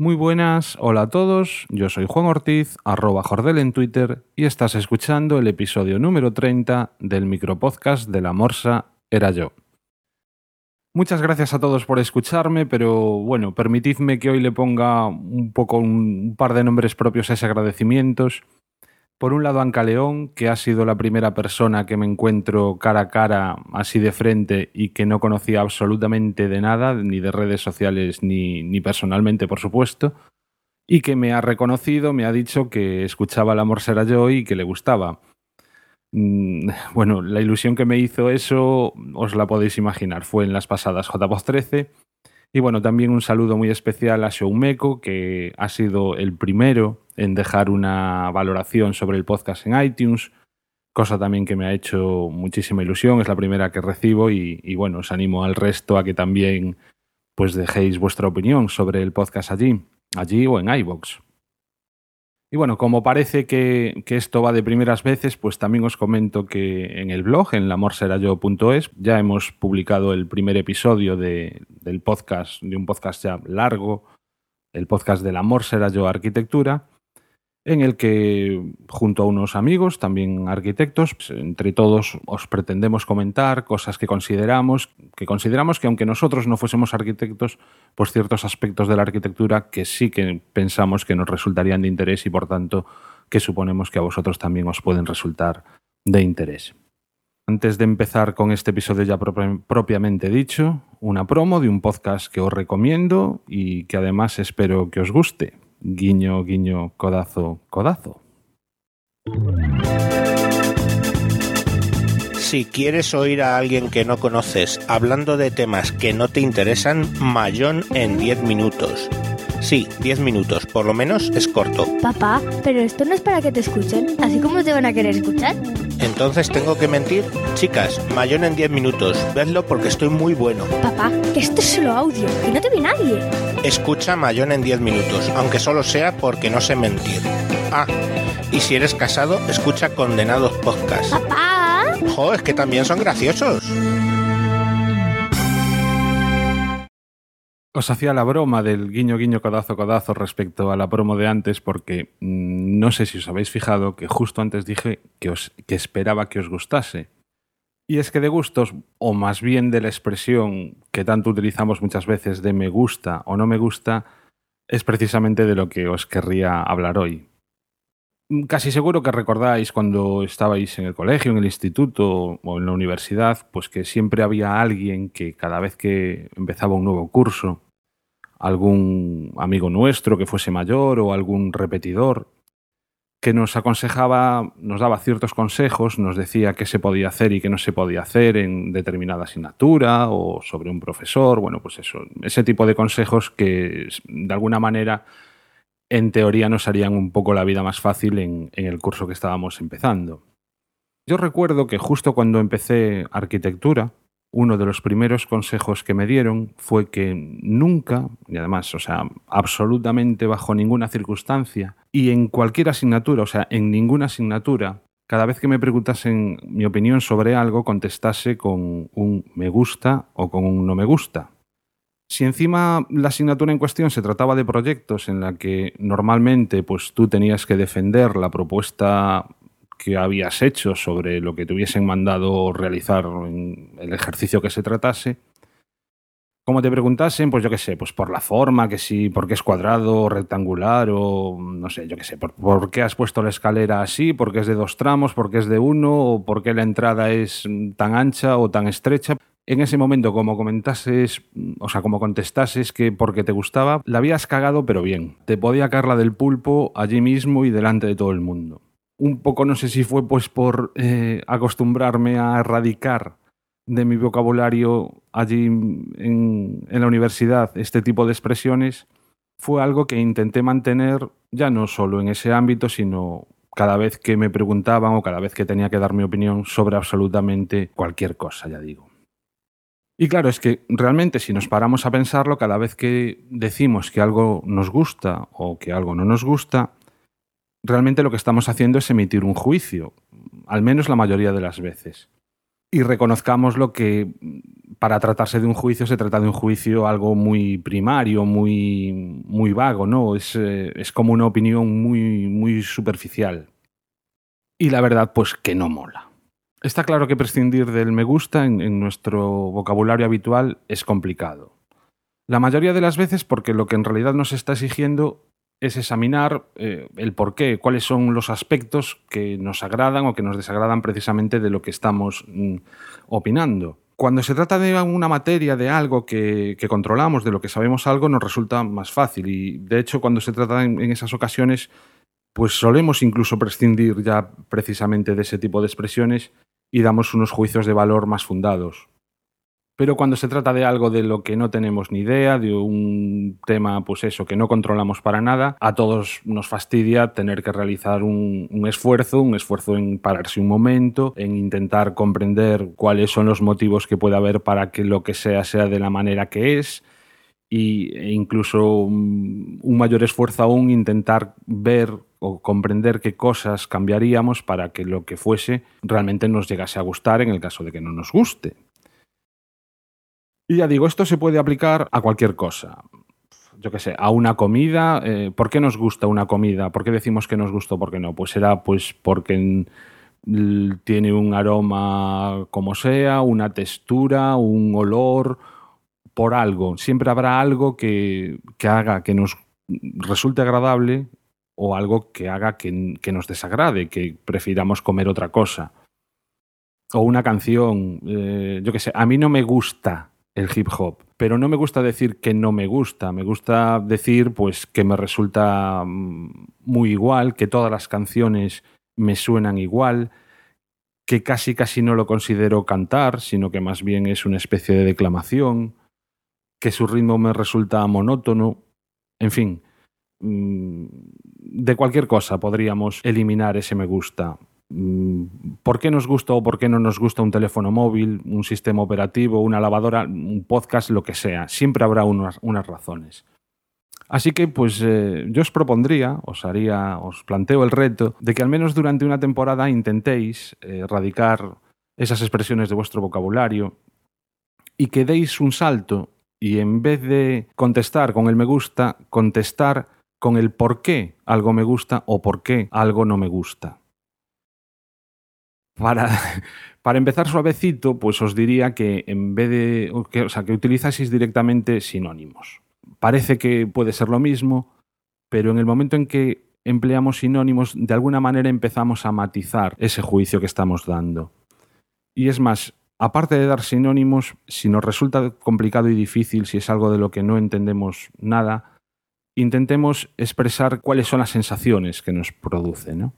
Muy buenas, hola a todos, yo soy Juan Ortiz, arroba Jordel en Twitter y estás escuchando el episodio número 30 del micropodcast de la Morsa Era Yo. Muchas gracias a todos por escucharme, pero bueno, permitidme que hoy le ponga un poco un, par de nombres propios a ese agradecimientos. Por un lado, Anca León, que ha sido la primera persona que me encuentro cara a cara, así de frente, y que no conocía absolutamente de nada, ni de redes sociales, ni, ni personalmente, por supuesto, y que me ha reconocido, me ha dicho que escuchaba La Amor será yo y que le gustaba. Mm, bueno, la ilusión que me hizo eso os la podéis imaginar, fue en las pasadas JPOZ 13. Y bueno, también un saludo muy especial a Shoumeko, que ha sido el primero en dejar una valoración sobre el podcast en iTunes, cosa también que me ha hecho muchísima ilusión, es la primera que recibo y, bueno, os animo al resto a que también pues dejéis vuestra opinión sobre el podcast allí, allí o en iVoox. Y bueno, como parece que, esto va de primeras veces, pues también os comento que en el blog, en lamorserayo.es, ya hemos publicado el primer episodio del podcast, de un podcast ya largo, el podcast del Amor será yo arquitectura, en el que junto a unos amigos, también arquitectos, pues, entre todos os pretendemos comentar cosas que consideramos, que consideramos que aunque nosotros no fuésemos arquitectos, pues ciertos aspectos de la arquitectura que sí que pensamos que nos resultarían de interés y por tanto que suponemos que a vosotros también os pueden resultar de interés. Antes de empezar con este episodio ya propiamente dicho, una promo de un podcast que os recomiendo y que además espero que os guste. Guiño, guiño, codazo, codazo. Si quieres oír a alguien que no conoces hablando de temas que no te interesan, Mayón en 10 minutos. Sí, 10 minutos, por lo menos es corto. Papá, pero esto no es para que te escuchen, así como te van a querer escuchar. Entonces tengo que mentir. Chicas, Mayón en 10 minutos, vedlo porque estoy muy bueno. Papá, que esto es solo audio, que no te ve nadie. Escucha Mayón en 10 minutos, aunque solo sea porque no sé mentir. Ah, y si eres casado, escucha Condenados Podcast. Papá. Jo, es que también son graciosos. Os hacía la broma del guiño, guiño, codazo, codazo respecto a la promo de antes, porque mm, no sé si os habéis fijado que justo antes dije que, os, que esperaba que os gustase. Y es que de gustos, o más bien de la expresión que tanto utilizamos muchas veces de me gusta o no me gusta, es precisamente de lo que os querría hablar hoy. Casi seguro que recordáis cuando estabais en el colegio, en el instituto o en la universidad, pues que siempre había alguien que cada vez que empezaba un nuevo curso, algún amigo nuestro que fuese mayor o algún repetidor, que nos aconsejaba, nos daba ciertos consejos, nos decía qué se podía hacer y qué no se podía hacer en determinada asignatura o sobre un profesor, bueno, pues eso, ese tipo de consejos que de alguna manera en teoría nos harían un poco la vida más fácil en, en el curso que estábamos empezando. Yo recuerdo que justo cuando empecé arquitectura, uno de los primeros consejos que me dieron fue que nunca, y además, o sea, absolutamente bajo ninguna circunstancia, y en cualquier asignatura, o sea, en ninguna asignatura, cada vez que me preguntasen mi opinión sobre algo, contestase con un me gusta o con un no me gusta. Si encima la asignatura en cuestión se trataba de proyectos en la que normalmente pues tú tenías que defender la propuesta que habías hecho sobre lo que te hubiesen mandado realizar en el ejercicio que se tratase. Como te preguntasen, pues yo qué sé, pues por la forma, que sí, por qué es cuadrado, rectangular, o no sé, yo qué sé, por, qué has puesto la escalera así, por qué es de dos tramos, por qué es de uno, o por qué la entrada es tan ancha o tan estrecha. En ese momento, como comentases, o sea, como contestases que porque te gustaba, la habías cagado, pero bien. Te podía caer la del pulpo allí mismo y delante de todo el mundo un poco no sé si fue pues por eh, acostumbrarme a erradicar de mi vocabulario allí en, en, la universidad este tipo de expresiones, fue algo que intenté mantener ya no solo en ese ámbito, sino cada vez que me preguntaban o cada vez que tenía que dar mi opinión sobre absolutamente cualquier cosa, ya digo. Y claro, es que realmente si nos paramos a pensarlo, cada vez que decimos que algo nos gusta o que algo no nos gusta, realmente lo que estamos haciendo es emitir un juicio, al menos la mayoría de las veces. Y reconozcamos lo que para tratarse de un juicio se trata de un juicio algo muy primario, muy, muy vago, ¿no? Es, eh, es como una opinión muy, muy superficial. Y la verdad, pues que no mola. Está claro que prescindir del me gusta en, en nuestro vocabulario habitual es complicado. La mayoría de las veces porque lo que en realidad nos está exigiendo es examinar eh, el por qué, cuáles son los aspectos que nos agradan o que nos desagradan precisamente de lo que estamos mm, opinando. Cuando se trata de una materia, de algo que, controlamos, de lo que sabemos algo, nos resulta más fácil. Y de hecho, cuando se trata en esas ocasiones, pues solemos incluso prescindir ya precisamente de ese tipo de expresiones y damos unos juicios de valor más fundados. Pero cuando se trata de algo de lo que no tenemos ni idea, de un tema, pues eso, que no controlamos para nada, a todos nos fastidia tener que realizar un, un, esfuerzo, un esfuerzo en pararse un momento, en intentar comprender cuáles son los motivos que puede haber para que lo que sea sea de la manera que es, y, e incluso un, un mayor esfuerzo aún intentar ver o comprender qué cosas cambiaríamos para que lo que fuese realmente nos llegase a gustar en el caso de que no nos guste. Y ya digo, esto se puede aplicar a cualquier cosa. Yo qué sé, a una comida. Eh, ¿Por qué nos gusta una comida? ¿Por qué decimos que nos gusta o por qué no? Pues será pues porque tiene un aroma como sea, una textura, un olor, por algo. Siempre habrá algo que, que haga que nos resulte agradable o algo que haga que, que, nos desagrade, que prefiramos comer otra cosa. O una canción, eh, yo qué sé, a mí no me gusta el hip hop. Pero no me gusta decir que no me gusta, me gusta decir pues que me resulta mm, muy igual, que todas las canciones me suenan igual, que casi casi no lo considero cantar, sino que más bien es una especie de declamación, que su ritmo me resulta monótono, en fin, mm, de cualquier cosa podríamos eliminar ese me gusta. Mm, ¿Por qué nos gusta o por qué no nos gusta un teléfono móvil, un sistema operativo, una lavadora, un podcast, lo que sea? Siempre habrá unas, razones. Así que, pues, eh, yo os propondría, os haría, os planteo el reto de que al menos durante una temporada intentéis eh, erradicar esas expresiones de vuestro vocabulario y que deis un salto y en vez de contestar con el me gusta, contestar con el por qué algo me gusta o por qué algo no me gusta. Para, empezar suavecito, pues os diría que en vez de. O sea, que utilizaseis directamente sinónimos. Parece que puede ser lo mismo, pero en el momento en que empleamos sinónimos, de alguna manera empezamos a matizar ese juicio que estamos dando. Y es más, aparte de dar sinónimos, si nos resulta complicado y difícil, si es algo de lo que no entendemos nada, intentemos expresar cuáles son las sensaciones que nos produce, ¿no?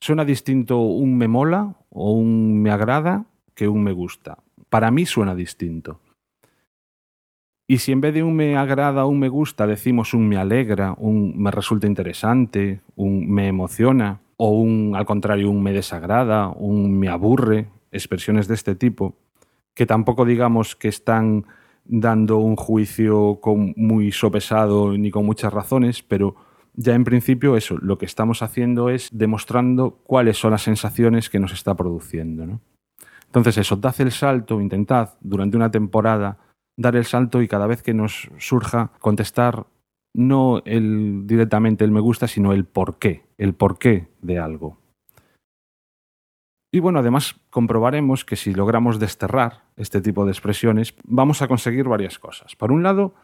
Suena distinto un me mola o un me agrada que un me gusta. Para mí suena distinto. Y si en vez de un me agrada o un me gusta decimos un me alegra, un me resulta interesante, un me emociona, o un al contrario un me desagrada, un me aburre, expresiones de este tipo, que tampoco digamos que están dando un juicio muy sopesado ni con muchas razones, pero ya en principio eso, lo que estamos haciendo es demostrando cuáles son las sensaciones que nos está produciendo. ¿no? Entonces eso, dad el salto, intentad durante una temporada dar el salto y cada vez que nos surja contestar no el, directamente el me gusta, sino el por qué, el por qué de algo. Y bueno, además comprobaremos que si logramos desterrar este tipo de expresiones, vamos a conseguir varias cosas. Por un lado,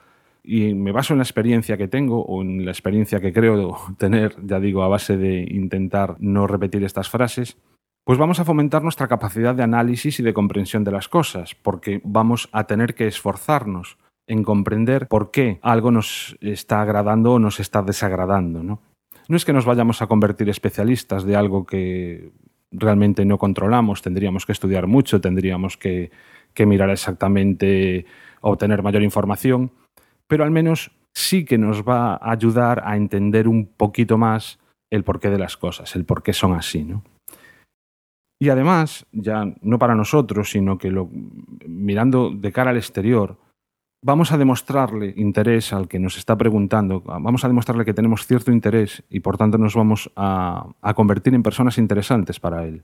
y me baso en la experiencia que tengo o en la experiencia que creo tener, ya digo, a base de intentar no repetir estas frases, pues vamos a fomentar nuestra capacidad de análisis y de comprensión de las cosas, porque vamos a tener que esforzarnos en comprender por qué algo nos está agradando o nos está desagradando. ¿no? no es que nos vayamos a convertir especialistas de algo que realmente no controlamos, tendríamos que estudiar mucho, tendríamos que, que mirar exactamente, obtener mayor información, pero al menos sí que nos va a ayudar a entender un poquito más el porqué de las cosas, el por qué son así, ¿no? Y además, ya no para nosotros, sino que mirando de cara al exterior, vamos a demostrarle interés al que nos está preguntando, vamos a demostrarle que tenemos cierto interés y por tanto nos vamos a, a convertir en personas interesantes para él.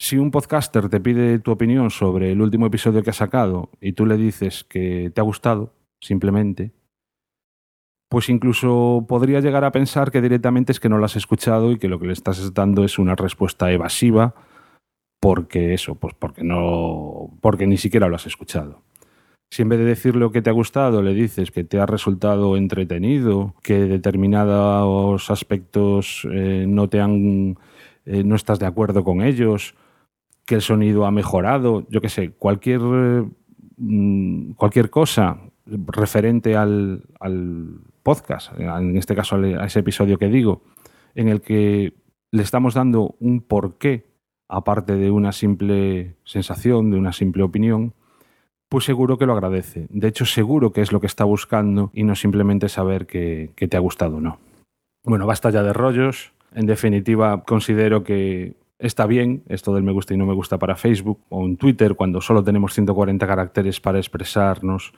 Si un podcaster te pide tu opinión sobre el último episodio que ha sacado y tú le dices que te ha gustado, simplemente, pues incluso podría llegar a pensar que directamente es que no lo has escuchado y que lo que le estás dando es una respuesta evasiva porque eso, pues porque no, porque ni siquiera lo has escuchado. Si en vez de decir lo que te ha gustado le dices que te ha resultado entretenido, que determinados aspectos eh, no te han, eh, no estás de acuerdo con ellos, que el sonido ha mejorado, yo qué sé, cualquier, mm, cualquier cosa referente al, al, podcast, en este caso a ese episodio que digo, en el que le estamos dando un porqué, aparte de una simple sensación, de una simple opinión, pues seguro que lo agradece. De hecho, seguro que es lo que está buscando y no simplemente saber que, te ha gustado o no. Bueno, basta ya de rollos. En definitiva, considero que está bien esto del me gusta y no me gusta para Facebook o en Twitter cuando solo tenemos 140 caracteres para expresarnos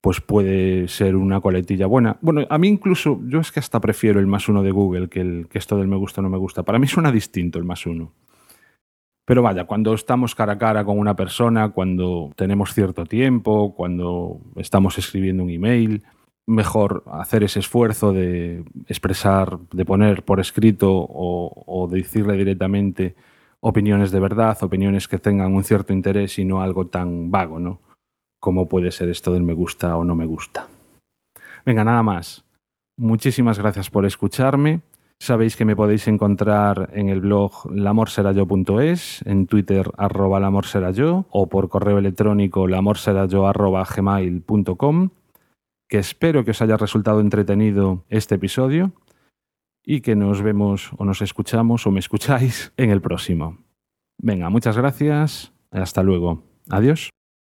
pues puede ser una coletilla buena. Bueno, a mí incluso, yo es que hasta prefiero el más uno de Google que, el, que esto del me gusta o no me gusta. Para mí suena distinto el más uno. Pero vaya, cuando estamos cara a cara con una persona, cuando tenemos cierto tiempo, cuando estamos escribiendo un email, mejor hacer ese esfuerzo de expresar, de poner por escrito o, o decirle directamente opiniones de verdad, opiniones que tengan un cierto interés y no algo tan vago, ¿no? Como puede ser esto del me gusta o no me gusta. Venga, nada más. Muchísimas gracias por escucharme. Sabéis que me podéis encontrar en el blog lamorserayo.es, en Twitter arroba lamorserayo o por correo electrónico lamorserayo arroba gmail.com que espero que os haya resultado entretenido este episodio y que nos vemos o nos escuchamos o me escucháis en el próximo. Venga, muchas gracias. Hasta luego. Adiós.